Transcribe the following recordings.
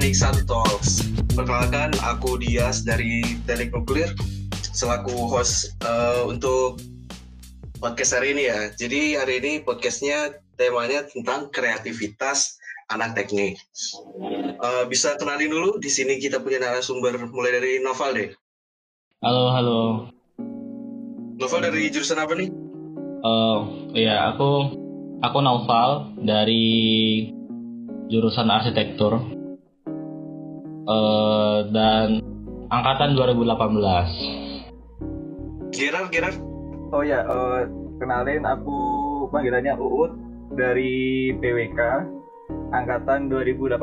Teknik Satu Talks. Perkenalkan, aku Dias dari Teknik Nuklir selaku host uh, untuk podcast hari ini ya. Jadi hari ini podcastnya temanya tentang kreativitas anak teknik. Uh, bisa kenalin dulu di sini kita punya narasumber mulai dari Noval deh. Halo, halo. Noval dari jurusan apa nih? Uh, ya, aku aku Naufal dari jurusan arsitektur uh, dan angkatan 2018. Gerard, Gerard. Oh ya, uh, kenalin aku panggilannya Uut dari PWK angkatan 2018.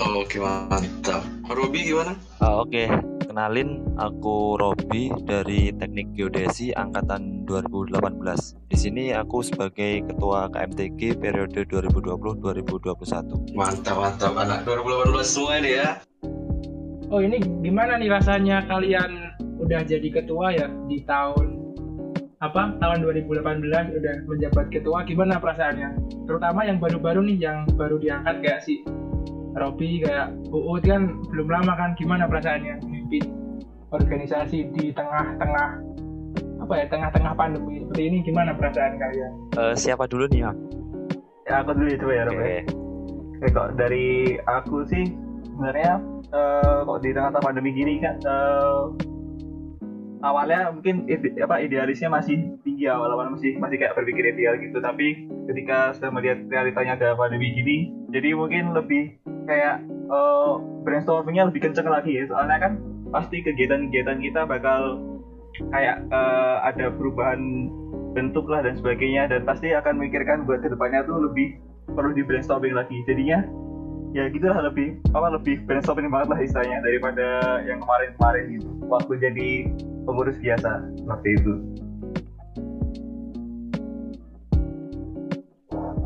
Oke, mantap. Robi gimana? Ah, Oke, kenalin aku Robi dari Teknik Geodesi angkatan 2018. Di sini aku sebagai ketua KMTG periode 2020-2021. Mantap, mantap. Anak 2018 semua ini ya. Oh ini gimana nih rasanya kalian udah jadi ketua ya di tahun apa tahun 2018 udah menjabat ketua gimana perasaannya terutama yang baru-baru nih yang baru diangkat kayak si Robi kayak Uut kan belum lama kan gimana perasaannya memimpin organisasi di tengah-tengah apa ya tengah-tengah pandemi seperti ini gimana perasaan kalian Eh, siapa dulu nih, Mam? Ya aku dulu itu ya, Rob. Oke. Oke, kok dari aku sih sebenarnya eh, kok di tengah-tengah pandemi gini kan eh, awalnya mungkin ide, apa idealisnya masih tinggi awal-awal masih masih kayak berpikir ideal gitu. Tapi ketika sudah melihat realitanya ada pandemi gini jadi mungkin lebih kayak eh, brainstormingnya lebih kenceng lagi ya. Soalnya kan pasti kegiatan-kegiatan kita bakal kayak eh, ada perubahan bentuk lah dan sebagainya. Dan pasti akan memikirkan buat ke depannya tuh lebih perlu di brainstorming lagi. Jadinya ya gitu lah lebih apa lebih brainstorming banget lah istilahnya daripada yang kemarin-kemarin gitu. Waktu jadi pengurus biasa seperti itu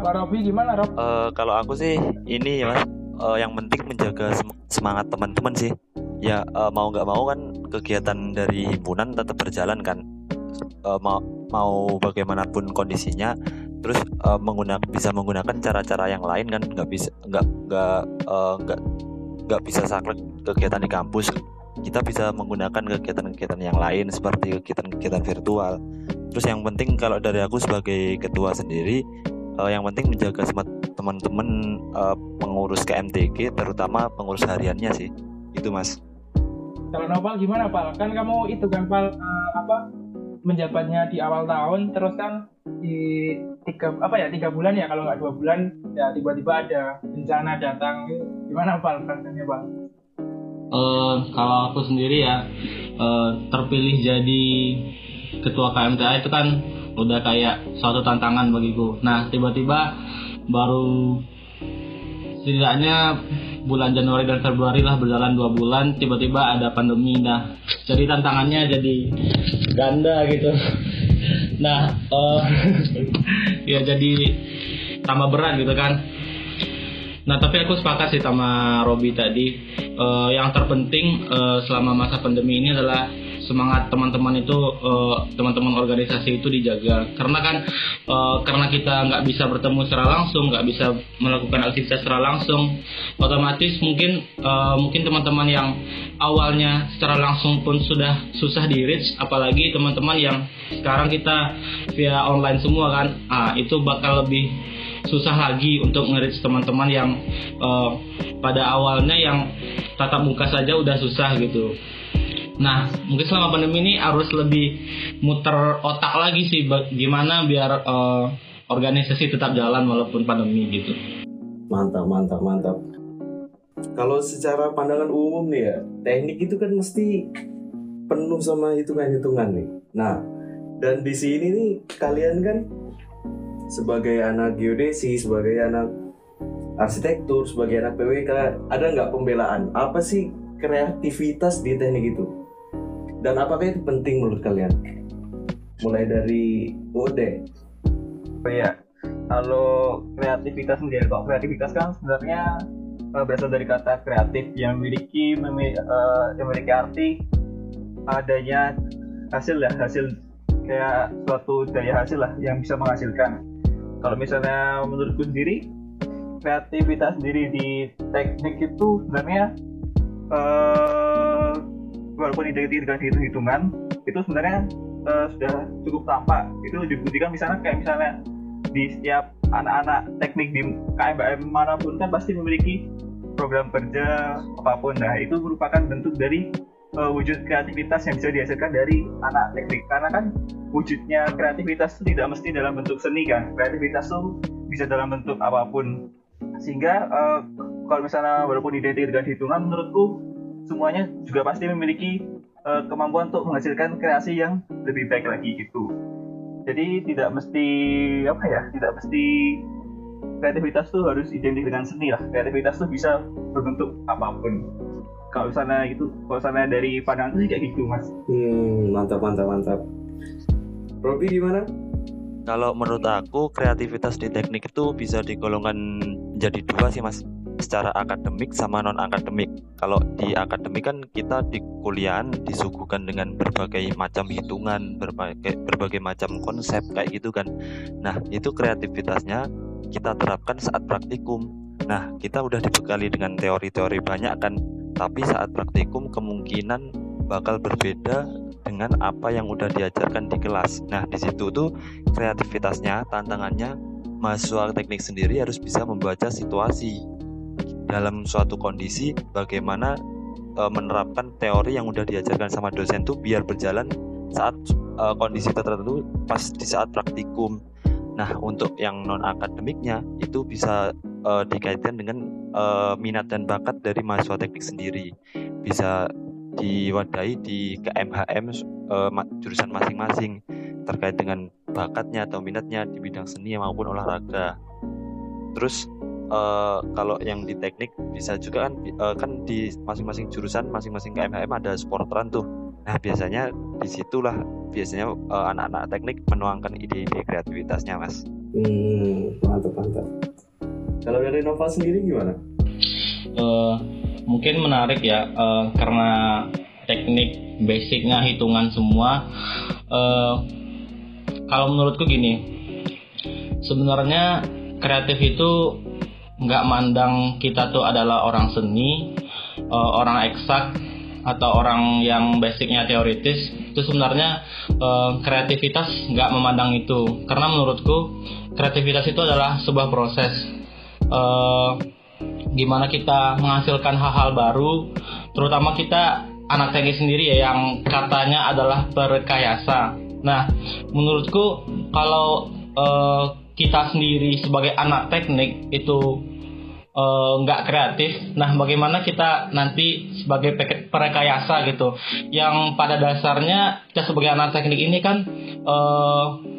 kalau Robi gimana Rob Eh, kalau aku sih ini ya, Mas. Eh, yang penting menjaga sem- semangat teman-teman sih. Ya eh, mau nggak mau kan kegiatan dari himpunan tetap berjalan kan. Eh, mau mau bagaimanapun kondisinya, terus eh, menggunakan bisa menggunakan cara-cara yang lain kan nggak bisa nggak nggak nggak nggak bisa saklek kegiatan di kampus. Kita bisa menggunakan kegiatan-kegiatan yang lain seperti kegiatan-kegiatan virtual. Terus yang penting kalau dari aku sebagai ketua sendiri eh, yang penting menjaga semangat teman-teman eh, pengurus KMTG terutama pengurus hariannya sih. Itu mas. Kalau Nopal gimana Pal kan kamu itu kan Pal eh, apa menjabatnya di awal tahun terus kan di tiga apa ya tiga bulan ya kalau nggak dua bulan ya tiba-tiba ada bencana datang. Gimana Pal rasanya Pal Eh, kalau aku sendiri ya eh, terpilih jadi ketua KMTA itu kan udah kayak suatu tantangan bagiku. Nah tiba-tiba baru setidaknya bulan Januari dan Februari lah berjalan dua bulan tiba-tiba ada pandemi. Nah jadi tantangannya jadi ganda gitu. Nah eh, ya jadi tambah berat gitu kan nah tapi aku sepakat sih sama Robi tadi. Eh, yang terpenting eh, selama masa pandemi ini adalah semangat teman-teman itu eh, teman-teman organisasi itu dijaga. Karena kan eh, karena kita nggak bisa bertemu secara langsung nggak bisa melakukan aktivitas secara langsung otomatis mungkin eh, mungkin teman-teman yang awalnya secara langsung pun sudah susah di reach apalagi teman-teman yang sekarang kita via online semua kan. Ah itu bakal lebih susah lagi untuk nge-reach teman-teman yang eh, pada awalnya yang tatap muka saja udah susah gitu. Nah, mungkin selama pandemi ini harus lebih muter otak lagi sih gimana biar eh, organisasi tetap jalan walaupun pandemi gitu. Mantap, mantap, mantap. Kalau secara pandangan umum nih ya, teknik itu kan mesti penuh sama hitungan-hitungan nih. Nah, dan di sini nih kalian kan sebagai anak geodesi, sebagai anak arsitektur, sebagai anak PWK, ada nggak pembelaan? Apa sih kreativitas di teknik itu? dan apakah itu penting menurut kalian mulai dari Ode Oh iya, kalau kreativitas sendiri, kok kreativitas kan sebenarnya uh, berasal dari kata kreatif yang memiliki memi, uh, yang memiliki arti adanya hasil ya hasil kayak suatu daya hasil lah yang bisa menghasilkan. Kalau misalnya menurutku sendiri kreativitas sendiri di teknik itu sebenarnya uh, walaupun identik dengan hitung-hitungan itu sebenarnya uh, sudah cukup tampak itu dibuktikan misalnya kayak misalnya di setiap anak-anak teknik di KMBM mana pun kan pasti memiliki program kerja apa pun nah itu merupakan bentuk dari uh, wujud kreativitas yang bisa dihasilkan dari anak teknik karena kan wujudnya kreativitas itu tidak mesti dalam bentuk seni kan. Kreativitas itu bisa dalam bentuk apa pun. Sehingga uh, kalau misalnya walaupun identik dengan hitungan menurutku semuanya juga pasti memiliki uh, kemampuan untuk menghasilkan kreasi yang lebih baik lagi gitu. Jadi tidak mesti apa ya tidak mesti kreativitas tuh harus identik dengan seni lah. Kreativitas tuh bisa berbentuk apa pun kalau sana itu kalau sana dari pandangan sih kayak gitu mas hmm mantap mantap mantap Robi gimana Kalau menurut aku kreativitas di teknik itu bisa digolongkan jadi dua sih mas secara akademik sama non akademik. Kalau di akademik kan kita di kuliah disuguhkan dengan berbagai macam hitungan, berbagai berbagai macam konsep kayak gitu kan. Nah, itu kreativitasnya kita terapkan saat praktikum. Nah, kita udah dibekali dengan teori-teori banyak kan, tapi saat praktikum kemungkinan bakal berbeda dengan apa yang udah diajarkan di kelas. Nah, di situ tuh kreativitasnya, tantangannya mahasiswa teknik sendiri harus bisa membaca situasi dalam suatu kondisi bagaimana e, menerapkan teori yang udah diajarkan sama dosen tuh biar berjalan saat e, kondisi tertentu pas di saat praktikum. Nah, untuk yang non akademiknya itu bisa e, dikaitkan dengan e, minat dan bakat dari mahasiswa teknik sendiri. Bisa diwadahi di KMHM uh, jurusan masing-masing terkait dengan bakatnya atau minatnya di bidang seni maupun olahraga. Terus uh, kalau yang di teknik bisa juga kan uh, kan di masing-masing jurusan masing-masing KMHM ada sporteran tuh. Nah biasanya di situlah biasanya uh, anak-anak teknik menuangkan ide-ide kreativitasnya mas. Hmm mantap mantap. Kalau dari Nova sendiri gimana? Uh, mungkin menarik ya uh, karena teknik basicnya hitungan semua. Uh, kalau menurutku gini sebenarnya kreatif itu nggak mandang kita tuh adalah orang seni uh, orang eksak atau orang yang basicnya teoritis. Itu sebenarnya uh, kreativitas nggak memandang itu. Karena menurutku kreativitas itu adalah sebuah proses uh, gimana kita menghasilkan hal-hal baru terutama kita anak teknik sendiri ya yang katanya adalah berkayasa nah menurutku kalau uh, kita sendiri sebagai anak teknik itu nggak uh, kreatif nah bagaimana kita nanti sebagai perekayasa gitu? Yang pada dasarnya kita sebagai anak teknik ini kan uh,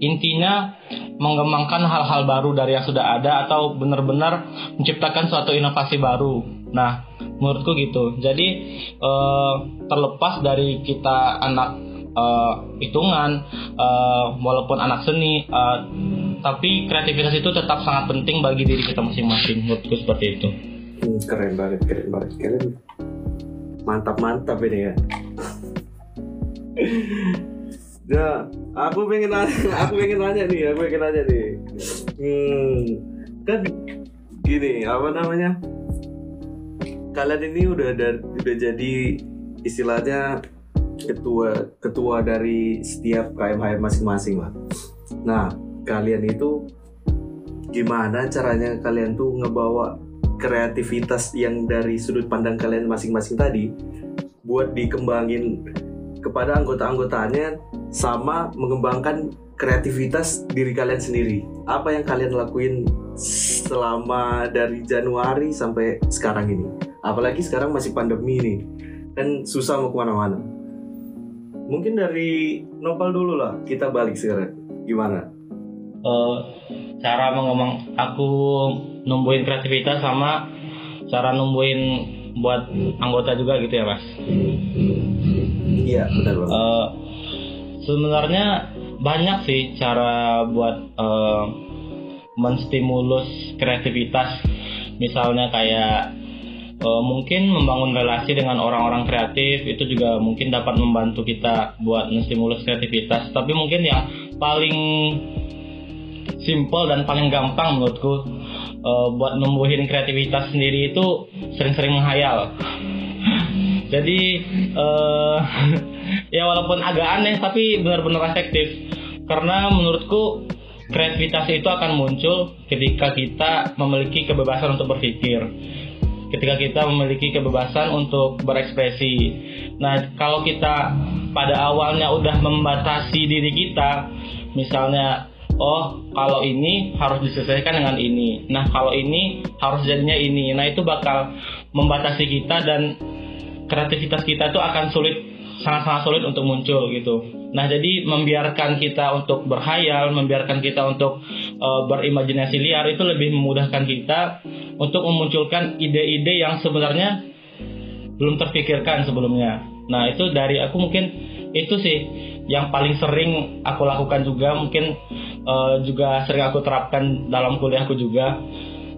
intinya mengembangkan hal-hal baru dari yang sudah ada atau benar-benar menciptakan suatu inovasi baru. Nah, menurutku gitu. Jadi uh, terlepas dari kita anak uh, hitungan, uh, walaupun anak seni, uh, tapi kreativitas itu tetap sangat penting bagi diri kita masing-masing. Menurutku seperti itu. Hmm, keren banget, keren banget, keren. Mantap mantap ini ya. Ya, aku pengen nanya, aku pengen nanya nih, aku pengen nanya nih. Hmm, kan gini, apa namanya? Kalian ini udah dari, udah jadi istilahnya ketua ketua dari setiap KMH masing-masing lah. Nah, kalian itu gimana caranya kalian tuh ngebawa kreativitas yang dari sudut pandang kalian masing-masing tadi buat dikembangin kepada anggota-anggotanya sama mengembangkan kreativitas diri kalian sendiri. Apa yang kalian lakuin selama dari Januari sampai sekarang ini? Apalagi sekarang masih pandemi ini, kan susah mau ke mana-mana. Mungkin dari Nopal dulu lah, kita balik sekarang. Gimana? Uh, cara mengembang aku numbuhin kreativitas sama cara numbuhin buat anggota juga gitu ya mas Iya, benar banget. Eh, sebenarnya banyak sih cara buat eh, menstimulus kreativitas. Misalnya kayak eh, mungkin membangun relasi dengan orang-orang kreatif itu juga mungkin dapat membantu kita buat menstimulus kreativitas. Tapi mungkin yang paling simple dan paling gampang menurutku eh, buat numbuhin kreativitas sendiri itu sering-sering menghayal jadi eh, ya walaupun agak aneh tapi benar-benar efektif. Karena menurutku kreativitas itu akan muncul ketika kita memiliki kebebasan untuk berpikir. Ketika kita memiliki kebebasan untuk berekspresi. Nah kalau kita pada awalnya udah membatasi diri kita misalnya oh kalau ini harus diselesaikan dengan ini. Nah kalau ini harus jadinya ini. Nah itu bakal membatasi kita dan kreativitas kita itu akan sulit sangat-sangat sulit untuk muncul gitu. Nah, jadi membiarkan kita untuk berhayal, membiarkan kita untuk uh, berimajinasi liar itu lebih memudahkan kita untuk memunculkan ide-ide yang sebenarnya belum terpikirkan sebelumnya. Nah, itu dari aku mungkin itu sih yang paling sering aku lakukan juga mungkin uh, juga sering aku terapkan dalam kuliahku juga.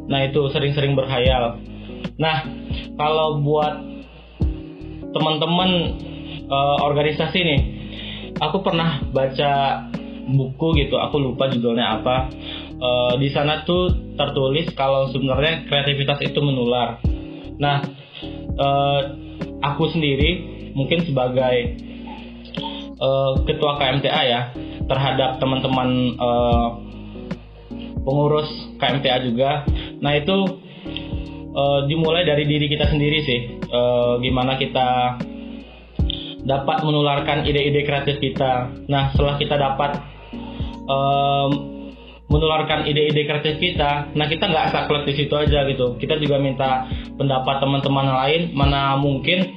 Nah, itu sering-sering berhayal. Nah, kalau buat teman-teman uh, organisasi nih. Aku pernah baca buku gitu aku lupa judulnya apa. Uh, di sana tuh tertulis kalau sebenarnya kreativitas itu menular. Nah uh, aku sendiri mungkin sebagai uh, ketua KMTA ya terhadap teman-teman uh, pengurus KMTA juga. Nah itu uh, dimulai dari diri kita sendiri sih uh, gimana kita dapat menularkan ide-ide kreatif kita. Nah, setelah kita dapat um, menularkan ide-ide kreatif kita, nah kita nggak saklek di situ aja gitu. Kita juga minta pendapat teman-teman lain, mana mungkin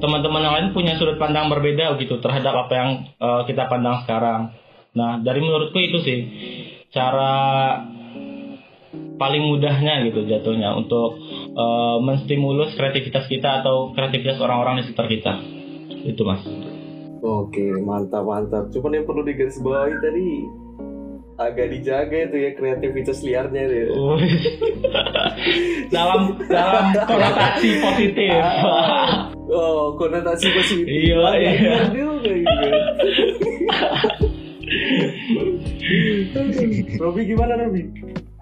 teman-teman lain punya sudut pandang berbeda gitu terhadap apa yang uh, kita pandang sekarang. Nah, dari menurutku itu sih cara paling mudahnya gitu jatuhnya untuk uh, menstimulus kreativitas kita atau kreativitas orang-orang di sekitar kita itu mas Oke, mantap mantap. Cuman yang perlu digarisbawahi tadi agak dijaga itu ya kreativitas liarnya itu. ya. dalam dalam konotasi positif Oh, konotasi positif. Iya, iya. gitu. Robi gimana Robi?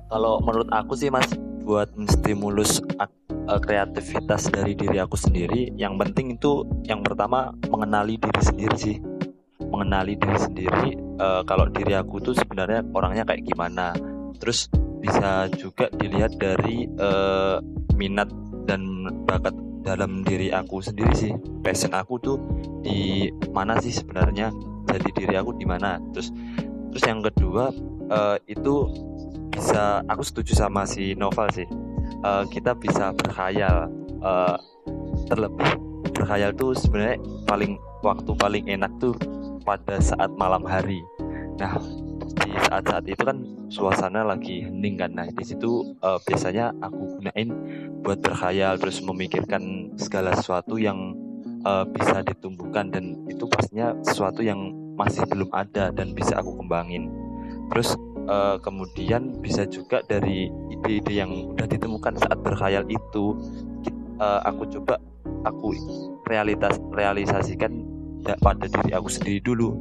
Kalau menurut aku sih mas buat menstimulus ak- eh, kreativitas dari diri aku sendiri, yang penting itu yang pertama mengenali diri sendiri sih. Mengenali diri sendiri. eh, kalau diri aku tuh sebenarnya orangnya kayak gimana. Terus bisa juga dilihat dari eh, minat dan bakat dalam diri aku sendiri sih. Passion aku tuh di mana sih sebenarnya? Jadi diri aku di mana? Terus terus yang kedua eh, itu bisa aku setuju sama si Novel sih. Eh, kita bisa berkhayal Eh, terlebih berkhayal tuh sebenarnya paling waktu paling enak tuh pada saat malam hari. Nah di saat-saat itu kan suasana lagi hening kan. Nah di situ eh, biasanya aku gunain buat berkhayal terus memikirkan segala sesuatu yang eh, bisa ditumbuhkan dan itu pastinya sesuatu yang masih belum ada dan bisa aku kembangin. Terus eh, kemudian bisa juga dari ide-ide yang udah ditemukan saat berkhayal itu eh, aku coba aku realitas realisasikan da- pada diri aku sendiri dulu.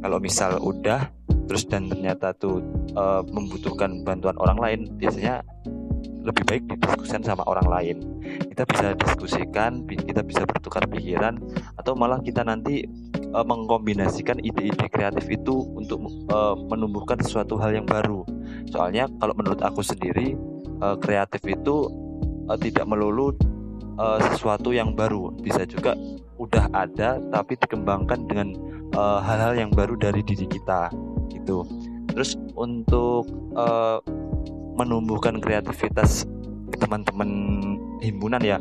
Kalau misal udah terus dan ternyata tuh eh, membutuhkan bantuan orang lain biasanya lebih baik didiskusikan sama orang lain. Kita bisa diskusikan kita bisa bertukar pikiran atau malah kita nanti eh, mengkombinasikan ide-ide kreatif itu untuk eh, menumbuhkan sesuatu hal yang baru. Soalnya kalau menurut aku sendiri eh, kreatif itu eh, tidak melulu eh, sesuatu yang baru. Bisa juga udah ada tapi dikembangkan dengan hal-hal yang baru dari diri kita gitu. Terus untuk eh, menumbuhkan kreativitas teman-teman himpunan ya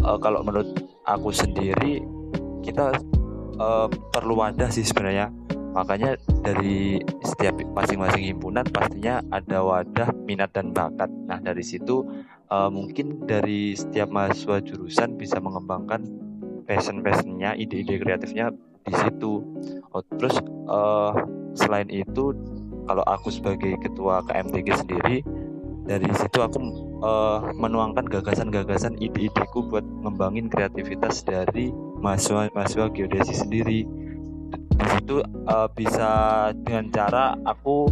eh, kalau menurut aku sendiri kita eh, perlu wadah sih sebenarnya. Makanya dari setiap masing-masing himpunan pastinya ada wadah minat dan bakat. Nah dari situ eh, mungkin dari setiap mahasiswa jurusan bisa mengembangkan passion passionnya ide-ide kreatifnya di situ. Oh, terus uh, selain itu kalau aku sebagai ketua KMTG sendiri dari situ aku uh, menuangkan gagasan-gagasan ide-ideku buat ngembangin kreativitas dari mahasiswa-mahasiswa geodesi sendiri di situ uh, bisa dengan cara aku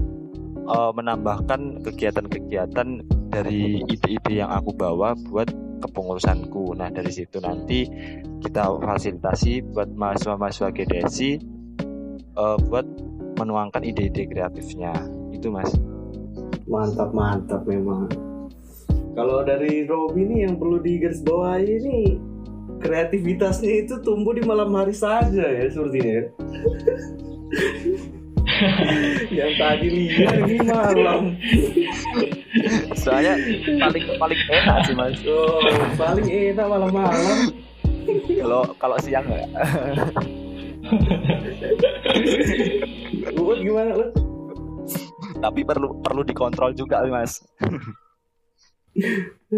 uh, menambahkan kegiatan-kegiatan dari ide-ide yang aku bawa buat kepengurusanku. Nah dari situ nanti kita fasilitasi buat mahasiswa-mahasiswa GDSI uh, buat menuangkan ide-ide kreatifnya. Itu mas. Mantap mantap memang. Kalau dari Robi nih yang perlu digarisbawahi ini kreativitasnya itu tumbuh di malam hari saja ya sepertinya. Ya. yang tadi lihat ini malam soalnya paling paling enak sih mas oh paling enak malam-malam kalau kalau siang enggak Uut gimana Uut? tapi perlu perlu dikontrol juga mas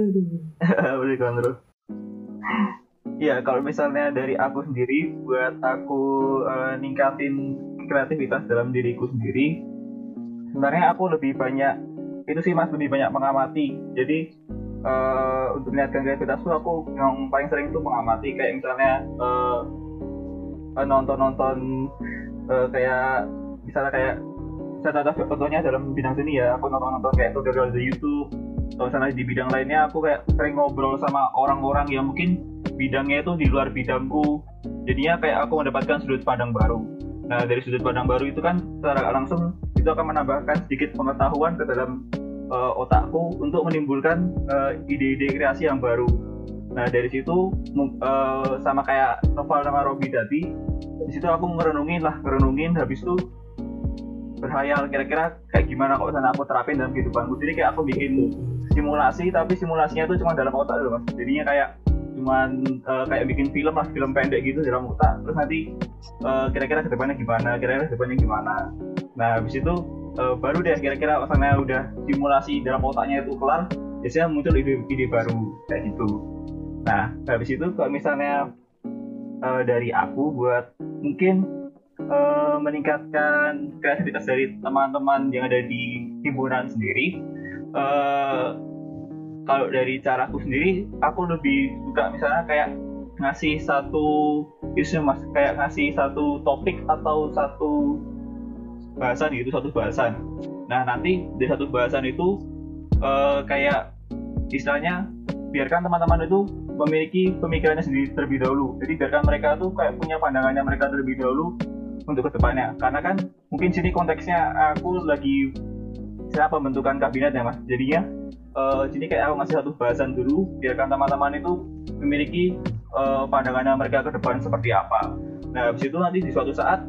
perlu dikontrol Iya, kalau misalnya dari aku sendiri, buat aku uh, ningkatin kreativitas dalam diriku sendiri, sebenarnya aku lebih banyak itu sih mas lebih banyak mengamati. Jadi uh, untuk meningkatkan kreativitas tuh aku yang paling sering tuh mengamati kayak misalnya uh, nonton-nonton uh, kayak misalnya kayak saya contohnya dalam bidang seni ya aku nonton-nonton kayak tutorial di YouTube atau misalnya di bidang lainnya aku kayak sering ngobrol sama orang-orang yang mungkin bidangnya itu di luar bidangku. Jadinya kayak aku mendapatkan sudut pandang baru. Nah dari sudut pandang baru itu kan secara langsung itu akan menambahkan sedikit pengetahuan ke dalam uh, otakku untuk menimbulkan ide ide-ide kreasi yang baru. Nah dari situ uh, sama kayak novel nama Robi tadi di situ aku merenungin lah merenungin habis itu berhayal kira-kira kayak gimana kok sana aku terapin dalam kehidupanku. Jadi kayak aku bikin simulasi tapi simulasinya itu cuma dalam otak loh mas. Jadinya kayak cuman uh, kayak bikin film lah film pendek gitu dalam otak terus nanti uh, kira-kira ke depannya gimana kira-kira ke depannya gimana. Nah habis itu uh, baru deh kira-kira misalnya udah simulasi dalam otaknya itu kelar biasanya muncul ide-ide baru kayak gitu. Nah habis itu kalau misalnya uh, dari aku buat mungkin uh, meningkatkan kreativitas dari teman-teman yang ada di himpunan sendiri uh, kalau dari caraku sendiri aku lebih suka misalnya kayak ngasih satu isu mas. Kayak ngasih satu topik atau satu bahasan gitu satu bahasan. Nah nanti dari satu bahasan itu uh, kayak istilahnya biarkan teman-teman itu memiliki pemikirannya sendiri terlebih dahulu. Jadi biarkan mereka tuh kayak punya pandangannya mereka terlebih dahulu untuk ke depannya karena kan mungkin sini konteksnya aku lagi siapa pembentukan kabinet ya mas. Jadinya uh, jadi kayak aku ngasih satu bahasan dulu biarkan teman-teman itu memiliki uh, pandangannya mereka ke depan seperti apa. Nah habis itu nanti di suatu saat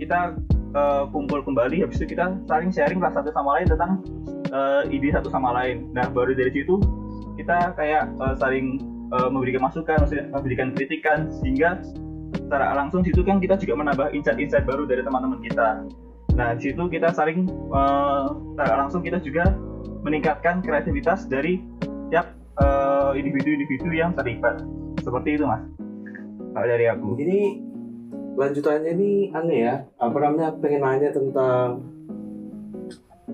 kita uh, kumpul kembali habis itu kita saling sharing lah satu sama lain tentang uh, ide satu sama lain. Nah baru dari situ kita kayak uh, saling uh, memberikan masukan memberikan kritikan sehingga secara langsung situ kan kita juga menambah insight-insight baru dari teman-teman kita. Nah, situ kita saling uh, langsung kita juga meningkatkan kreativitas dari tiap uh, individu-individu yang terlibat. Seperti itu, Mas. Kalau dari aku. Ini lanjutannya nih aneh ya. Apa namanya? Pengen nanya tentang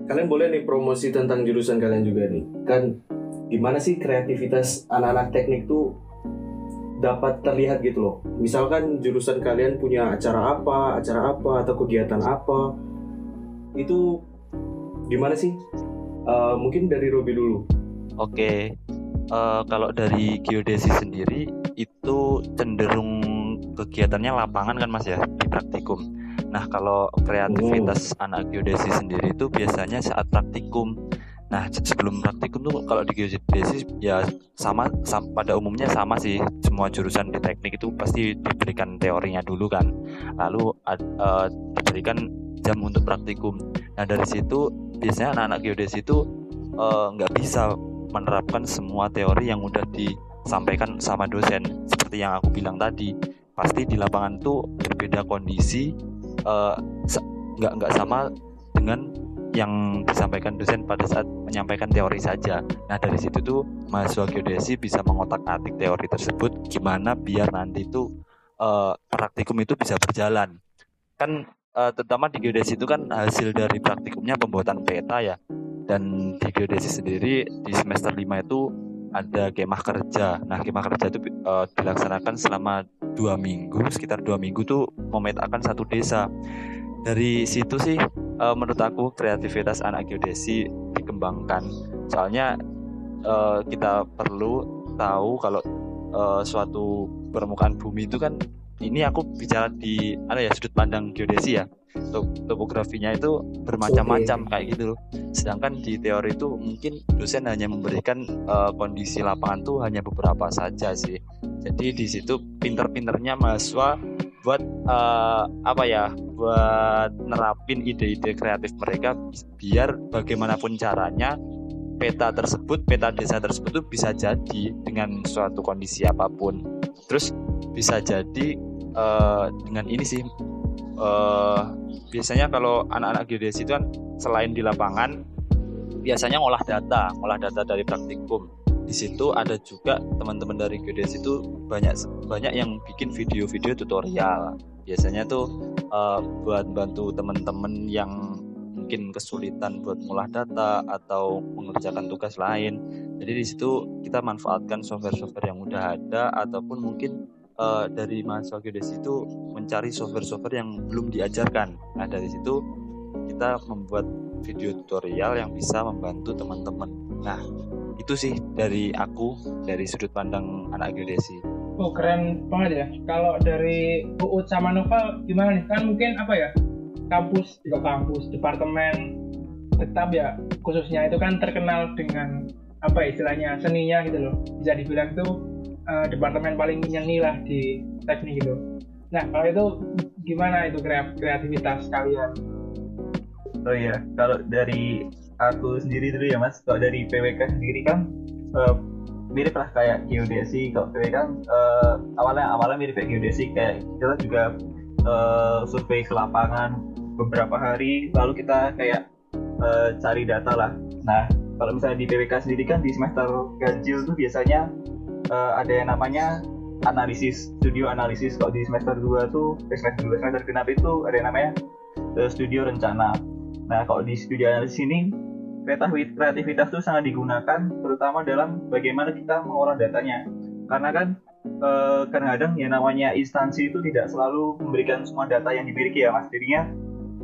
kalian boleh nih promosi tentang jurusan kalian juga nih. Kan gimana sih kreativitas anak-anak teknik tuh dapat terlihat gitu loh. Misalkan jurusan kalian punya acara apa, acara apa atau kegiatan apa, itu gimana sih? Uh, mungkin dari Robi dulu. Oke, uh, kalau dari geodesi sendiri itu cenderung kegiatannya lapangan kan mas ya di praktikum. Nah kalau kreativitas hmm. anak geodesi sendiri itu biasanya saat praktikum. Nah sebelum praktikum tuh kalau di geodesi ya sama, sama pada umumnya sama sih semua jurusan di teknik itu pasti diberikan teorinya dulu kan, lalu uh, diberikan jam untuk praktikum. Nah dari situ biasanya anak-anak geodesi itu eh, nggak uh, bisa menerapkan semua teori yang udah disampaikan sama dosen. Seperti yang aku bilang tadi, pasti di lapangan tuh berbeda kondisi, nggak uh, nggak sama dengan yang disampaikan dosen pada saat menyampaikan teori saja. Nah dari situ tuh mahasiswa geodesi bisa mengotak-atik teori tersebut gimana biar nanti tuh uh, praktikum itu bisa berjalan. Kan uh, terutama di geodesi itu kan hasil dari praktikumnya pembuatan peta ya. Dan di geodesi sendiri di semester 5 itu ada kemah kerja. Nah kemah kerja itu uh, dilaksanakan selama dua minggu, sekitar dua minggu tuh memetakan satu desa dari situ sih uh, menurut aku kreativitas anak geodesi dikembangkan soalnya uh, kita perlu tahu kalau uh, suatu permukaan bumi itu kan ini aku bicara di ada ya sudut pandang geodesi ya topografinya itu bermacam-macam okay. kayak gitu loh. Sedangkan di teori itu mungkin dosen hanya memberikan uh, kondisi lapangan tuh hanya beberapa saja sih. Jadi di situ pinter-pinternya mahasiswa buat uh, apa ya buat nerapin ide-ide kreatif mereka biar bagaimanapun caranya peta tersebut peta desa tersebut tuh bisa jadi dengan suatu kondisi apa pun terus bisa jadi uh, dengan ini sih uh, biasanya kalau anak-anak geodesi itu kan selain di lapangan biasanya ngolah data ngolah data dari praktikum. Di situ ada juga teman-teman dari geodesi itu banyak banyak yang bikin video-video tutorial. Biasanya tuh uh, buat bantu teman-teman yang mungkin kesulitan buat ngolah data atau mengerjakan tugas lain. Jadi di situ kita manfaatkan software-software yang udah ada ataupun mungkin uh, dari mahasiswa geodesi itu mencari software-software yang belum diajarkan. Nah dari situ kita membuat video tutorial yang bisa membantu teman-teman. Nah itu sih dari aku dari sudut pandang anak geodesi. Oh keren banget ya. Kalau dari UU sama Nova gimana nih? Kan mungkin apa ya? Kampus juga kampus departemen tetap ya khususnya itu kan terkenal dengan apa ya, istilahnya seninya gitu loh. Bisa dibilang itu uh, departemen paling nyeni lah di teknik gitu nah kalau itu gimana itu kreativitas kalian? Oh iya kalau dari aku sendiri dulu ya mas. Kalau dari PWK sendiri kan uh, mirip lah kayak geodesi. Kalau PWK kan uh, awalnya awalnya mirip kayak geodesi. Kayak kita juga uh, survei ke lapangan beberapa hari lalu kita kayak uh, cari data lah. Nah kalau misalnya di PWK sendiri kan di semester ganjil tuh biasanya uh, ada yang namanya analisis studio analisis. Kalau di semester 2 tuh semester 2 semester genap itu ada yang namanya uh, studio rencana. Nah kalau di studio analisis ini kreativitas itu sangat digunakan terutama dalam bagaimana kita mengolah datanya. Karena kan eh, kadang-kadang ya namanya instansi itu tidak selalu memberikan semua data yang dimiliki ya mas. Jadinya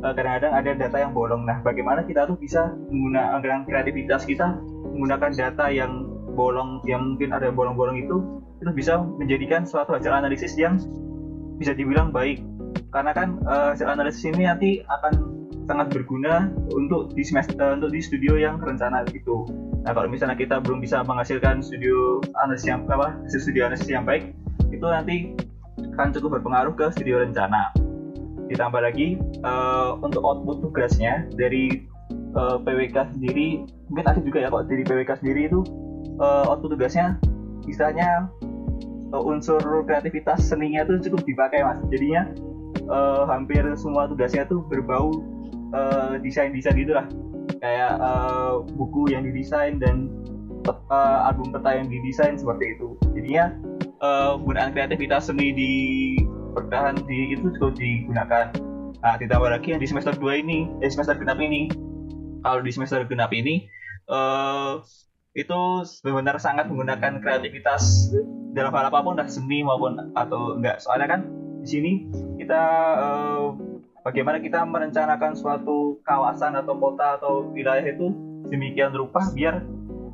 eh, kadang-kadang ada data yang bolong. Nah bagaimana kita tuh bisa menggunakan kreativitas kita menggunakan data yang bolong yang mungkin ada bolong-bolong itu itu bisa menjadikan suatu hasil analisis yang bisa dibilang baik karena kan uh, hasil analisis ini nanti akan sangat berguna untuk di semester uh, untuk di studio yang rencana itu. Nah kalau misalnya kita belum bisa menghasilkan studio analisis yang apa studio analisis yang baik itu nanti akan cukup berpengaruh ke studio rencana. Ditambah lagi uh, untuk output tugasnya dari uh, eh, PWK sendiri mungkin ada juga ya kok dari PWK sendiri itu uh, output tugasnya misalnya uh, unsur kreativitas seninya itu cukup dipakai mas. Jadinya uh, hampir semua tugasnya tuh berbau uh, desain-desain gitulah kayak uh, buku yang didesain dan uh, album peta yang didesain seperti itu. Jadinya uh, kreativitas seni di bertahan di itu juga digunakan. Nah ditambah lagi yang di semester 2 ini eh, semester genap ini. Kalau di semester genap ini uh, itu benar-benar sangat menggunakan kreativitas dalam hal apa pun dah seni maupun atau enggak soalnya kan di sini kita uh, bagaimana kita merencanakan suatu kawasan atau kota atau wilayah itu demikian rupa biar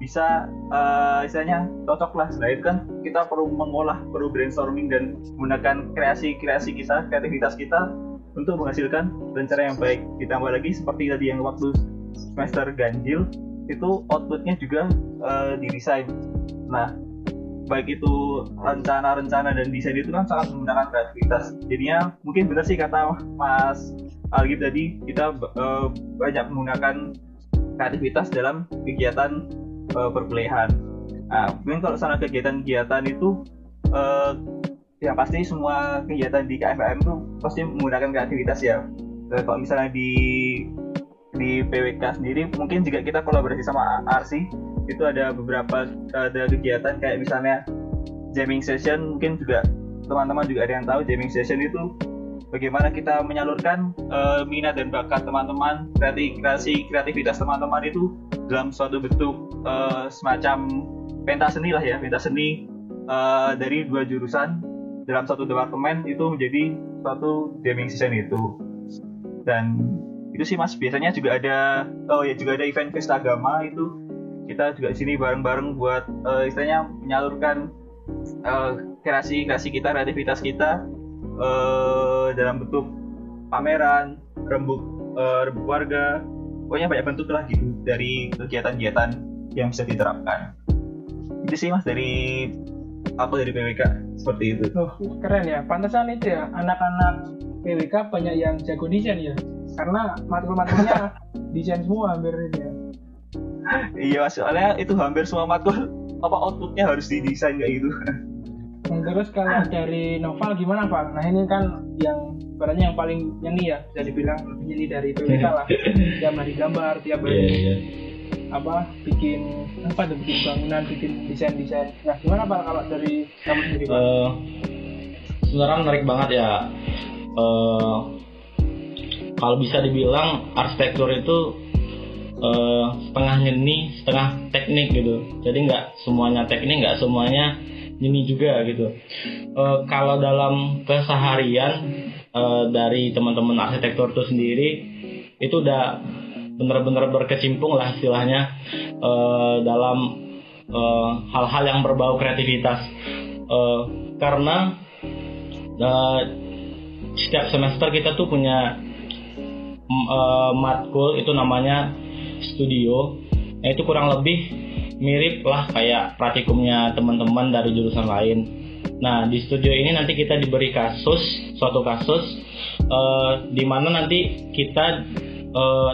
bisa uh, istilahnya cocok lah. Nah itu kan kita perlu mengolah, perlu brainstorming dan menggunakan kreasi-kreasi kita, kreativitas kita untuk menghasilkan rencana yang baik. Ditambah lagi seperti tadi yang waktu semester ganjil itu outputnya juga uh, didesain. Nah baik itu rencana-rencana dan desain itu kan sangat menggunakan kreativitas. Jadinya mungkin benar sih kata Mas Algib tadi kita uh, banyak menggunakan kreativitas dalam kegiatan uh. Nah, mungkin kalau sana kegiatan-kegiatan itu uh, ya pasti semua kegiatan di KFM itu pasti menggunakan kreativitas ya. Kalau misalnya di di PWK sendiri mungkin juga kita kolaborasi sama RC itu ada beberapa ada kegiatan kayak misalnya jamming session mungkin juga teman-teman juga ada yang tahu jamming session itu bagaimana kita menyalurkan uh, minat dan bakat teman-teman kreasi kreativitas teman-teman itu dalam suatu bentuk uh, semacam pentas seni lah ya pentas seni uh, dari dua jurusan dalam satu departemen itu menjadi suatu jamming session itu. Dan itu sih mas. Biasanya juga ada oh ya juga ada event pesta agama itu. Kita juga di sini bareng-bareng buat uh, istilahnya menyalurkan uh, kreasi kreasi kita kreativitas kita uh, dalam bentuk pameran rembuk uh, rembuk warga. Pokoknya banyak bentuk lah gitu dari kegiatan-kegiatan yang bisa diterapkan. Itu sih mas dari aku dari PWK seperti itu. Oh keren ya. Pantesan itu ya anak-anak PWK banyak yang jago desain ya. Karena matkul-matkulnya desain semua hampir ini ya. Iya mas. Soalnya itu hampir semua matkul apa outputnya harus didesain kayak gitu. Nah, terus kalau dari novel gimana Pak? Nah ini kan yang barangnya yang paling nyeni ya bisa dibilang nyeni dari PWK lah. Tiap hari gambar, tiap hari Iya, iya. apa bikin apa tuh bikin bangunan, bikin desain desain. Nah gimana Pak kalau dari kamu sendiri Pak? Eh, sebenarnya menarik banget ya. Eh, kalau bisa dibilang arsitektur itu eh, setengah nyeni, setengah teknik gitu. Jadi nggak semuanya teknik, nggak semuanya nyeni juga gitu. Eh, kalau dalam keseharian eh, dari teman-teman arsitektur itu sendiri itu udah benar-benar berkecimpung lah istilahnya eh, dalam eh, hal-hal yang berbau kreativitas. Eh, karena eh, setiap semester kita tuh punya eh, matkul itu namanya studio. Nah, itu kurang lebih mirip lah kayak praktikumnya teman-teman dari jurusan lain. Nah, di studio ini nanti kita diberi kasus, suatu kasus eh, di mana nanti kita eh,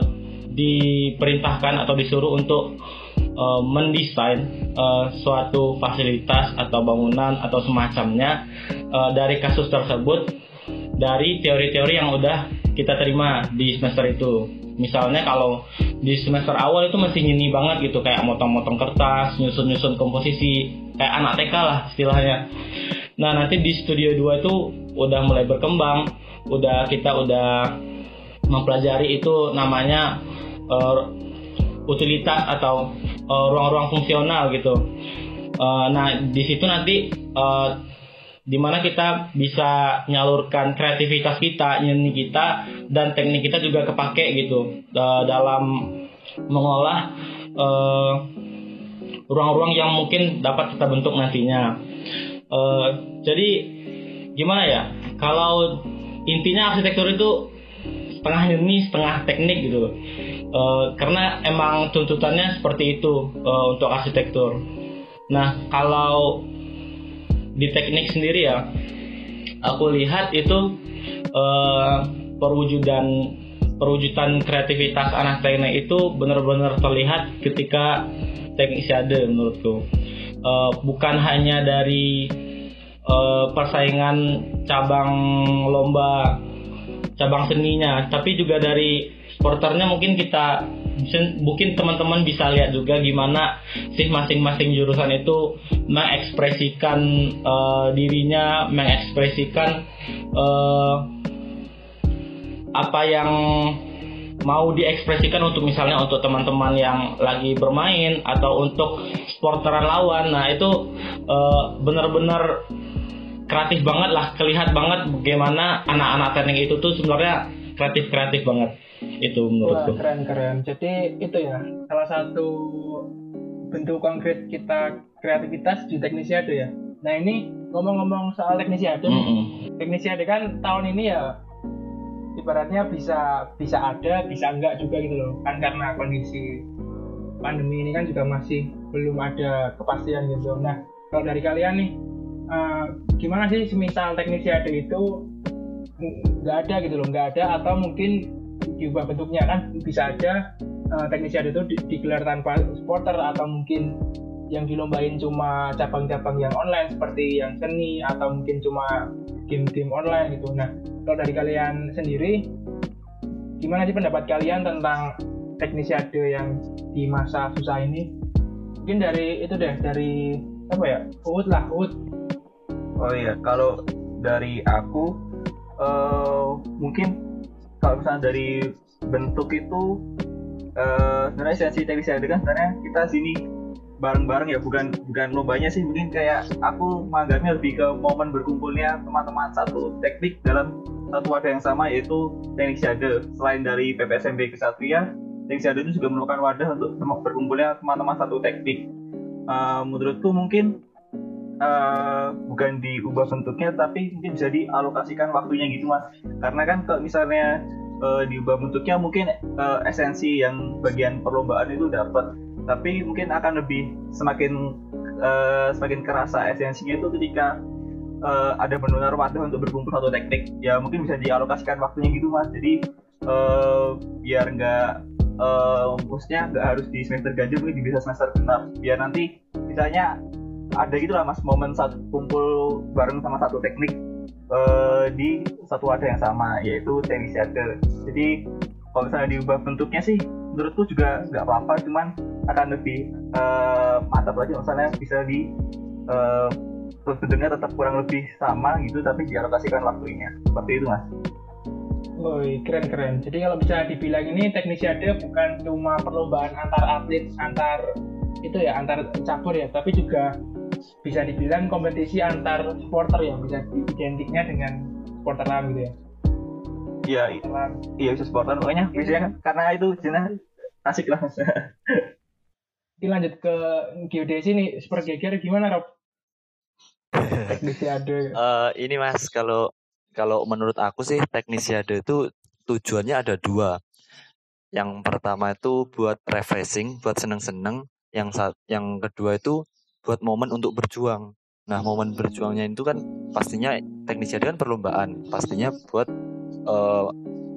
diperintahkan atau disuruh untuk eh, mendesain eh, suatu fasilitas atau bangunan atau semacamnya eh, dari kasus tersebut dari teori-teori yang udah kita terima di semester itu. Misalnya kalau di semester awal itu masih nyini banget gitu kayak motong-motong kertas, nyusun-nyusun komposisi, kayak anak TK lah istilahnya. Nah, nanti di studio 2 itu udah mulai berkembang, udah kita udah mempelajari itu namanya eh, utilitas atau eh, ruang-ruang fungsional gitu. Eh, nah, di situ nanti eh, di mana kita bisa menyalurkan kreativitas kita, nyeni kita, dan teknik kita juga kepake gitu eh, dalam mengolah ruang-ruang yang mungkin dapat kita bentuk nantinya. Eh, jadi gimana ya? Kalau intinya arsitektur itu setengah nyeni, setengah teknik gitu. Eh, karena emang tuntutannya seperti itu eh, untuk arsitektur. Nah, kalau di teknik sendiri ya aku lihat itu eh, perwujudan perwujudan kreativitas anak teknik itu benar-benar terlihat ketika teknisiade menurutku Eh, bukan hanya dari eh, persaingan cabang lomba cabang seninya tapi juga dari sporternya mungkin kita mungkin teman-teman bisa lihat juga gimana sih masing-masing jurusan itu mengekspresikan eh, dirinya, mengekspresikan eh, apa yang mau diekspresikan untuk misalnya untuk teman-teman yang lagi bermain atau untuk sporteran lawan. Nah itu eh, benar-benar kreatif banget lah, kelihat banget bagaimana anak-anak teknik itu tuh sebenarnya kreatif-kreatif banget itu Wah menurutku. keren keren. Jadi itu ya salah satu bentuk konkret kita kreativitas di teknisiade ya. Nah ini ngomong-ngomong soal teknisiade, nih. Mm-mm. teknisiade kan tahun ini ya ibaratnya bisa bisa ada bisa enggak juga gitu loh kan karena kondisi pandemi ini kan juga masih belum ada kepastian gitu. Nah kalau dari kalian nih eh, gimana sih semisal teknisiade itu nggak ada gitu loh nggak ada atau mungkin diubah bentuknya kan bisa aja uh, teknisiade itu di- digelar tanpa supporter atau mungkin yang dilombain cuma cabang-cabang yang online seperti yang seni atau mungkin cuma game-game online gitu. Nah, kalau dari kalian sendiri gimana sih pendapat kalian tentang teknisiade yang di masa susah ini mungkin dari itu deh dari apa ya Uut lah Uut Oh iya, kalau dari aku eh mungkin kalau misalnya dari bentuk itu eh sebenarnya esensi teknis ada kan sebenarnya kita sini bareng-bareng ya bukan bukan lombanya sih mungkin kayak aku menganggapnya lebih ke momen berkumpulnya teman-teman satu teknik dalam satu wadah yang sama yaitu teknik syade selain dari PPSMB Kesatria teknik syade itu juga merupakan wadah untuk berkumpulnya teman-teman satu teknik. Eh, menurutku mungkin eh, bukan diubah bentuknya tapi mungkin bisa dialokasikan waktunya gitu mas. Karena kan kalau misalnya eh, diubah bentuknya mungkin eh, esensi yang bagian perlombaan itu dapat. Tapi mungkin akan lebih semakin eh, semakin kerasa esensinya itu ketika eh, ada benar wadah untuk berkumpul satu teknik. Ya mungkin bisa dialokasikan waktunya gitu mas. Jadi eh, biar nggak eh, maksudnya nggak harus di semester ganjil mungkin bisa semester genap. Biar nanti misalnya ada gitu lah mas momen satu kumpul bareng sama satu teknik eh, di satu wadah yang sama yaitu teknik siaga jadi kalau misalnya diubah bentuknya sih menurutku juga nggak apa-apa cuman akan lebih eh, mantap lagi. Misalnya bisa di eh, bentuknya tetap kurang lebih sama gitu tapi dialokasikan waktunya. Seperti itu mas. Woi, keren keren. Jadi kalau bisa dibilang ini teknisiade bukan cuma perlombaan antar atlet, antar itu ya, antar cabur ya, tapi juga bisa dibilang kompetisi antar supporter ya, bisa identiknya dengan supporteran gitu ya. iya iya bisa sportan pokoknya biasanya kan karena itu Cina asik lah mas Kita lanjut ke geodesi nih, super geger gimana Rob? Teknisiade. Eh, ini mas kalau kalau menurut aku sih teknisiade itu tujuannya ada dua yang pertama itu buat refreshing buat seneng-seneng yang saat yang kedua itu buat momen untuk berjuang. Nah momen berjuangnya itu kan pastinya teknisiade kan perlombaan pastinya buat eh,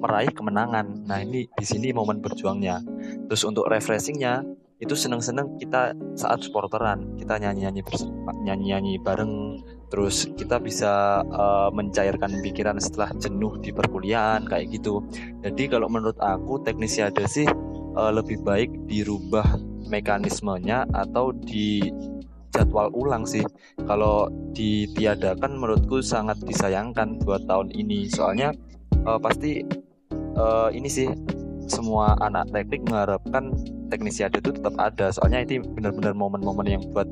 meraih kemenangan. Nah ini di sini momen berjuangnya. Terus untuk refreshingnya itu seneng-seneng kita saat supporteran kita nyanyi-nyanyi nyanyi-nyanyi bareng terus kita bisa eh, mencairkan pikiran setelah jenuh di perkuliahan kayak gitu. Jadi kalau menurut aku teknisiade sih eh, lebih baik dirubah mekanismenya atau di jadwal ulang sih. Kalau ditiadakan menurutku sangat disayangkan buat tahun ini. Soalnya eh, pasti eh, ini sih semua anak teknik mengharapkan teknisiade itu tetap ada. Soalnya itu benar-benar momen-momen yang buat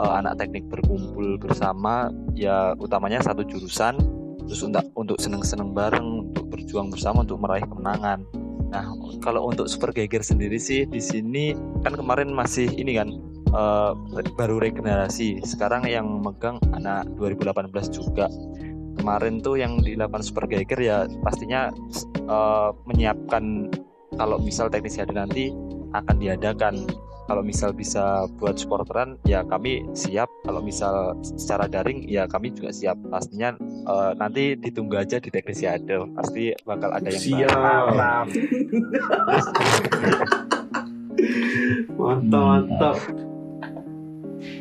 eh, anak teknik berkumpul bersama. Ya utamanya satu jurusan terus untuk untuk seneng-seneng bareng untuk berjuang bersama untuk meraih kemenangan. Nah kalau untuk super geger sendiri sih di sini kan kemarin masih ini kan eh, baru regenerasi sekarang yang megang anak 2018 juga kemarin tuh yang dilakukan super geger ya pastinya eh, menyiapkan kalau misal teknisi ada nanti akan diadakan kalau misal bisa buat supporteran ya kami siap kalau misal secara daring ya kami juga siap pastinya eh, nanti ditunggu aja di teknisi ada pasti bakal ada yang. Siap. Mantap, mantap.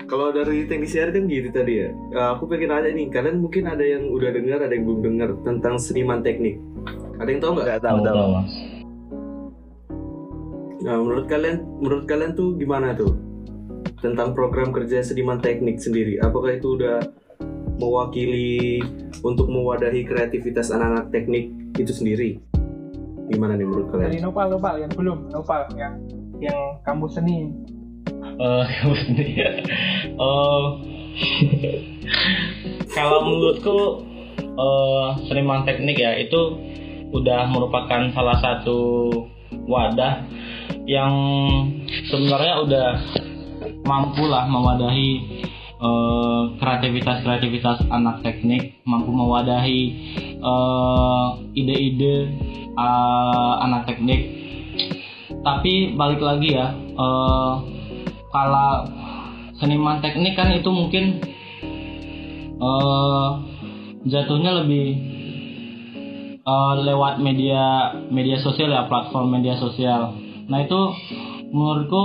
Kalau dari teknisi air kan gitu tadi ya. Eh, aku pengen nanya nih, kalian mungkin ada yang udah dengar, ada yang belum dengar tentang seniman teknik. Ada yang tahu nggak? nggak tahu tahu Mas. Nah, menurut kalian, menurut kalian tuh gimana tuh tentang program kerja seniman teknik sendiri? Apakah itu udah mewakili untuk mewadahi kreativitas anak-anak teknik itu sendiri? Gimana nih menurut Dari kalian? Nopal, Nopal yang belum, Nopal yang yang kamu seni. Eh, kalau menurutku eh, seniman teknik ya itu udah merupakan salah satu wadah yang sebenarnya udah mampu lah mewadahi kreativitas-kreativitas anak teknik, mampu mewadahi eh, ide-ide eh, anak teknik. Tapi balik lagi ya, eh, kalau seniman teknik kan itu mungkin eh jatuhnya lebih eh, lewat media media sosial ya platform media sosial. Nah itu menurutku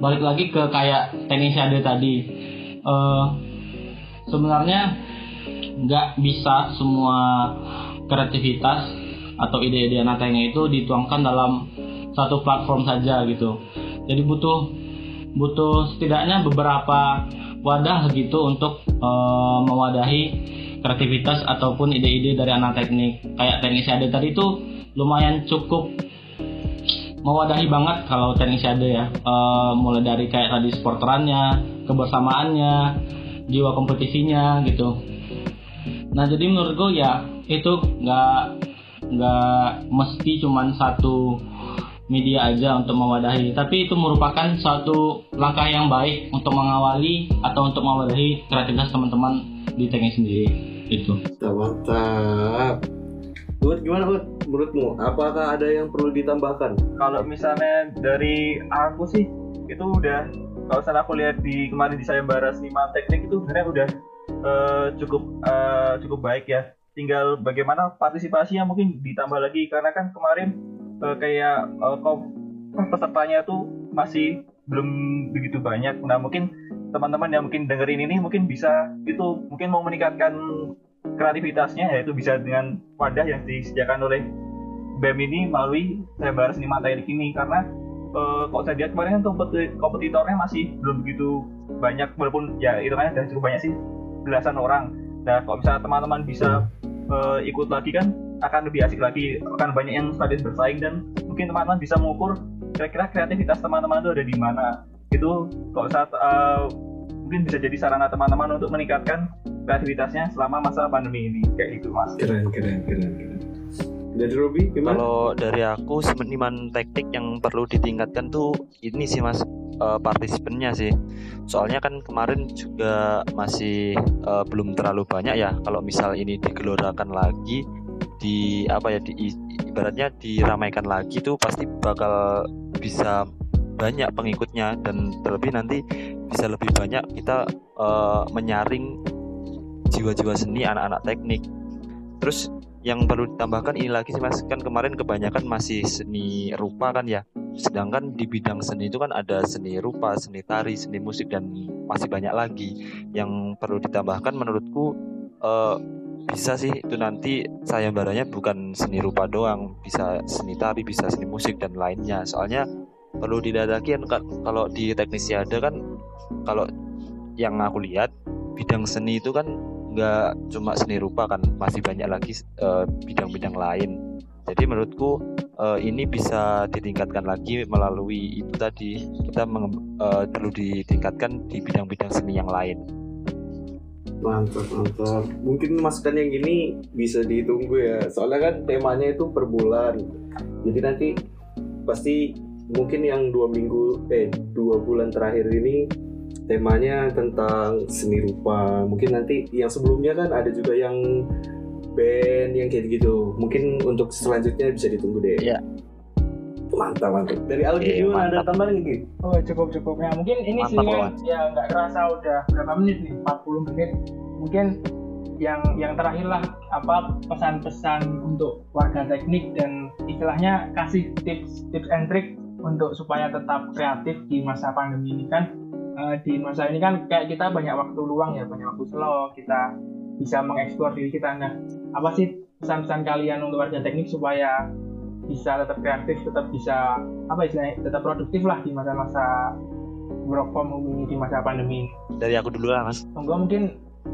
balik lagi ke kayak tenis ada tadi. Eh, sebenarnya nggak bisa semua kreativitas atau ide-ide anak itu dituangkan dalam satu platform saja gitu. Jadi butuh butuh setidaknya beberapa wadah gitu untuk uh, mewadahi kreativitas ataupun ide-ide dari anak teknik. Kayak teknik ada tadi itu lumayan cukup mewadahi banget kalau teknik ada ya. Uh, mulai dari kayak tadi sporterannya kebersamaannya jiwa kompetisinya gitu. Nah jadi menurut gue ya itu nggak nggak mesti cuman satu media aja untuk mewadahi tapi itu merupakan suatu langkah yang baik untuk mengawali atau untuk mewadahi kreativitas teman-teman di teknik sendiri itu mantap Buat gimana Ut? Menurutmu apakah ada yang perlu ditambahkan? Kalau misalnya dari aku sih itu udah kalau misalnya aku lihat di kemarin di sayembara seniman teknik itu sebenarnya udah uh, cukup uh, cukup baik ya. Tinggal bagaimana partisipasinya mungkin ditambah lagi karena kan kemarin uh, kayak uh, pesertanya tuh masih belum begitu banyak. Nah mungkin teman-teman yang mungkin dengerin ini mungkin bisa itu mungkin mau meningkatkan kreativitasnya yaitu bisa dengan wadah yang disediakan oleh BEM ini melalui sayembara seni teknik ini karena uh, kalau saya lihat kemarin kan kompetitornya masih belum begitu banyak walaupun ya itu kan sudah cukup banyak sih belasan orang nah kalau misalnya teman-teman bisa uh, ikut lagi kan akan lebih asik lagi. Akan banyak yang saling bersaing dan mungkin teman-teman bisa mengukur kira-kira kreativitas teman-teman itu ada di mana. Itu kalau saat uh, mungkin bisa jadi sarana teman-teman untuk meningkatkan kreativitasnya selama masa pandemi ini. Kayak gitu mas. Keren keren keren keren dari Robi gimana? Kalau dari aku seniman teknik yang perlu ditingkatkan tuh ini sih mas uh, partisipannya sih. Soalnya kan kemarin juga masih uh, belum terlalu banyak ya. Kalau misal ini digelorakan lagi di apa ya di ibaratnya diramaikan lagi tuh pasti bakal bisa banyak pengikutnya dan terlebih nanti bisa lebih banyak kita uh, menyaring jiwa-jiwa seni anak-anak teknik terus yang perlu ditambahkan ini lagi sih mas. Kan kemarin kebanyakan masih seni rupa kan ya. Sedangkan di bidang seni itu kan ada seni rupa seni tari seni musik dan masih banyak lagi yang perlu ditambahkan menurutku uh, bisa sih itu nanti sayembaranya bukan seni rupa doang. Bisa seni tari bisa seni musik dan lainnya. Soalnya perlu didadakin kan kalau di teknisi ada kan kalau yang aku lihat bidang seni itu kan nggak cuma seni rupa kan masih banyak lagi eh, bidang-bidang lain. Jadi menurutku uh, ini bisa ditingkatkan lagi melalui itu tadi. Kita uh, perlu ditingkatkan di bidang-bidang seni yang lain. Mantap mantap. Mungkin masukan yang gini bisa ditunggu ya. Soalnya kan temanya itu per bulan. Jadi nanti pasti mungkin yang dua minggu eh dua bulan terakhir ini temanya tentang seni rupa. Mungkin nanti yang sebelumnya kan ada juga yang band yang kayak gitu. Mungkin untuk selanjutnya bisa ditunggu deh. Ya mantap mantap. Dari Algi juga ada tambahan gitu oh cukup cukup ya mungkin ini sih ya nggak kerasa udah berapa menit nih? 40 menit. Mungkin yang yang terakhir lah apa pesan-pesan untuk warga teknik dan istilahnya kasih tips tips and trick untuk supaya tetap kreatif di masa pandemi ini kan uh, di masa ini kan kayak kita banyak waktu luang ya banyak waktu slow kita bisa mengeksplor diri kita. Nah apa sih pesan-pesan kalian untuk warga teknik supaya bisa tetap kreatif tetap bisa apa istilahnya tetap produktif lah di masa-masa work from home ini di masa pandemi dari aku dulu lah mas. Tunggu mungkin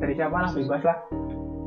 dari siapa lah bebas lah.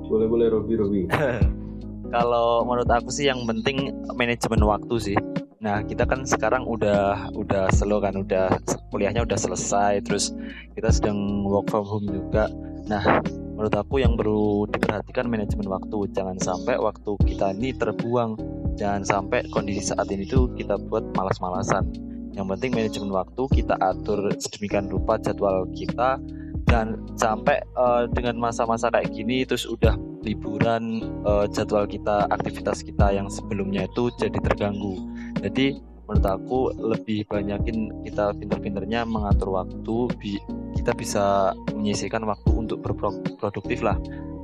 Boleh boleh Robi Robi. Kalau menurut aku sih yang penting manajemen waktu sih Nah kita kan sekarang udah udah slow kan, udah kuliahnya udah selesai, terus kita sedang work from home juga. Nah menurut aku yang perlu diperhatikan manajemen waktu, jangan sampai waktu kita ini terbuang, jangan sampai kondisi saat ini tuh kita buat malas-malasan. Yang penting manajemen waktu kita atur sedemikian rupa jadwal kita dan sampai uh, dengan masa-masa kayak gini terus udah liburan uh, jadwal kita aktivitas kita yang sebelumnya itu jadi terganggu jadi menurut aku lebih banyakin kita pinter-pinternya mengatur waktu bi kita bisa menyisihkan waktu untuk berproduktif lah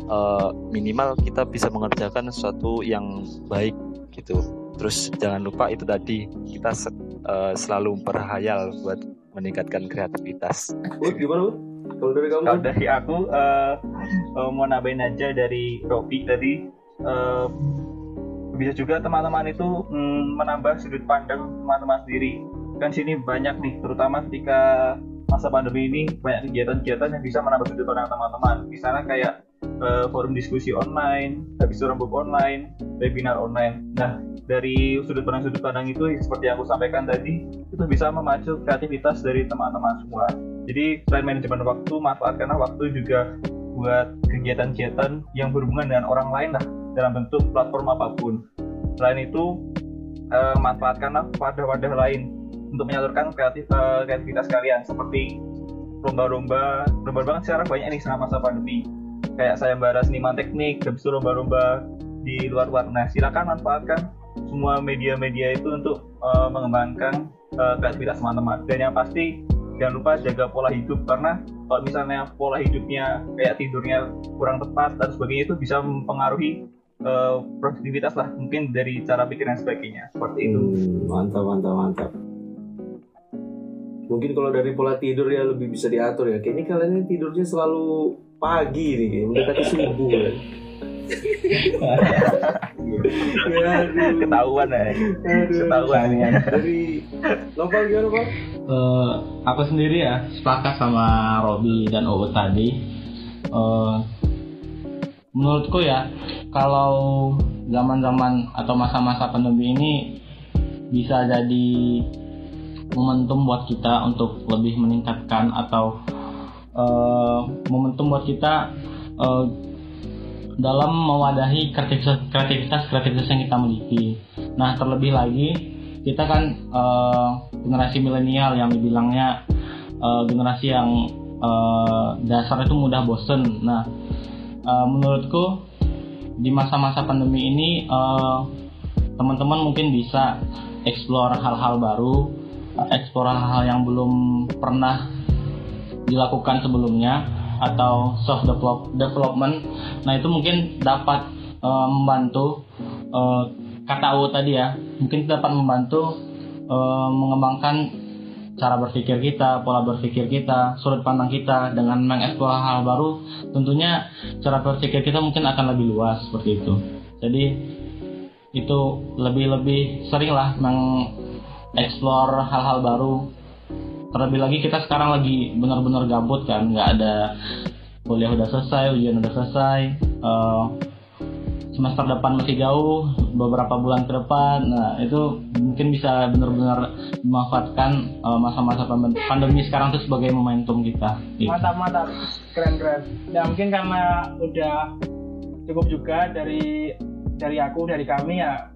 uh, minimal kita bisa mengerjakan sesuatu yang baik gitu terus jangan lupa itu tadi kita uh, selalu berhayal buat meningkatkan kreativitas. Uh, gimana kalau dari kamu? Kalau dari aku uh, uh, mau nambahin aja dari Robi tadi uh, bisa juga teman-teman itu hmm, menambah sudut pandang teman-teman sendiri. Kan sini banyak nih terutama ketika masa pandemi ini banyak kegiatan-kegiatan yang bisa menambah sudut pandang teman-teman. Misalnya kayak eh, forum diskusi online habis rembuk online webinar online. Nah dari sudut pandang sudut pandang itu seperti yang aku sampaikan tadi itu bisa memacu kreativitas dari teman-teman semua. Jadi selain manajemen waktu manfaatkanlah waktu juga buat kegiatan-kegiatan yang berhubungan dengan orang lain lah dalam bentuk platform apa pun. Selain itu, eh, manfaatkanlah wadah-wadah lain untuk menyalurkan kreatif, eh, kreativitas kalian seperti lomba-lomba, lomba-lomba sekarang banyak nih selama masa pandemi. Kayak saya bara seniman teknik, habis itu lomba-lomba di luar-luar. Nah, silakan manfaatkan semua media-media itu untuk eh, mengembangkan eh, kreativitas teman-teman. Dan yang pasti jangan lupa jaga pola hidup karena kalau misalnya pola hidupnya kayak tidurnya kurang tepat dan sebagainya itu bisa mempengaruhi eh, produktivitas lah mungkin dari cara pikir dan sebagainya seperti itu Hmm, mantap mantap mantap. Mungkin kalau dari pola tidur ya lebih bisa diatur ya. Kayaknya kalian ini tidurnya selalu pagi nih, mendekati subuh kan. ya, aduh. ketahuan ya Aduh. ketahuan ya. Dari Nopal gimana Pak? Eh, aku sendiri ya sepakat sama Robi dan Uut tadi. Eh, menurutku ya kalau zaman-zaman atau masa-masa pandemi ini bisa jadi momentum buat kita untuk lebih meningkatkan atau eh, momentum buat kita eh, dalam mewadahi kreativitas kreativitas kreativitas yang kita miliki. Nah terlebih lagi kita kan eh, generasi milenial yang dibilangnya eh, generasi yang eh, dasar itu mudah bosen. Nah eh, menurutku di masa-masa pandemi ini eh, teman-teman mungkin bisa explore hal-hal baru, eh, explore hal-hal yang belum pernah dilakukan sebelumnya atau self develop, development. Nah itu mungkin dapat eh, membantu eh, kata U tadi ya, mungkin dapat membantu eh, mengembangkan cara berpikir kita, pola berpikir kita, sudut pandang kita dengan mengeksplor hal baru. Tentunya cara berpikir kita mungkin akan lebih luas seperti itu. Jadi itu lebih-lebih sering lah mengeksplor hal-hal baru terlebih lagi kita sekarang lagi benar-benar gabut kan nggak ada kuliah udah selesai ujian udah selesai eh, semester depan masih jauh beberapa bulan ke depan. Nah itu mungkin bisa benar-benar memanfaatkan eh, masa-masa pandem- pandemi sekarang itu sebagai momentum kita gitu. mantap mantap keren keren ya mungkin karena udah cukup juga dari dari aku dari kami ya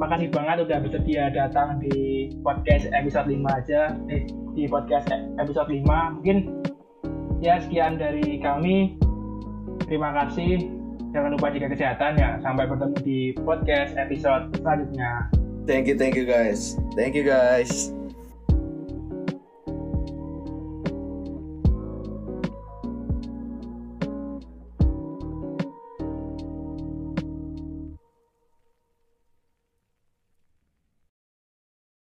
makasih banget udah bersedia datang di podcast episode 5 aja. Eh, di podcast episode 5 mungkin ya sekian dari kami. Terima kasih jangan lupa jaga kesehatan ya sampai bertemu di podcast episode selanjutnya Thank you, thank you guys. Thank you guys.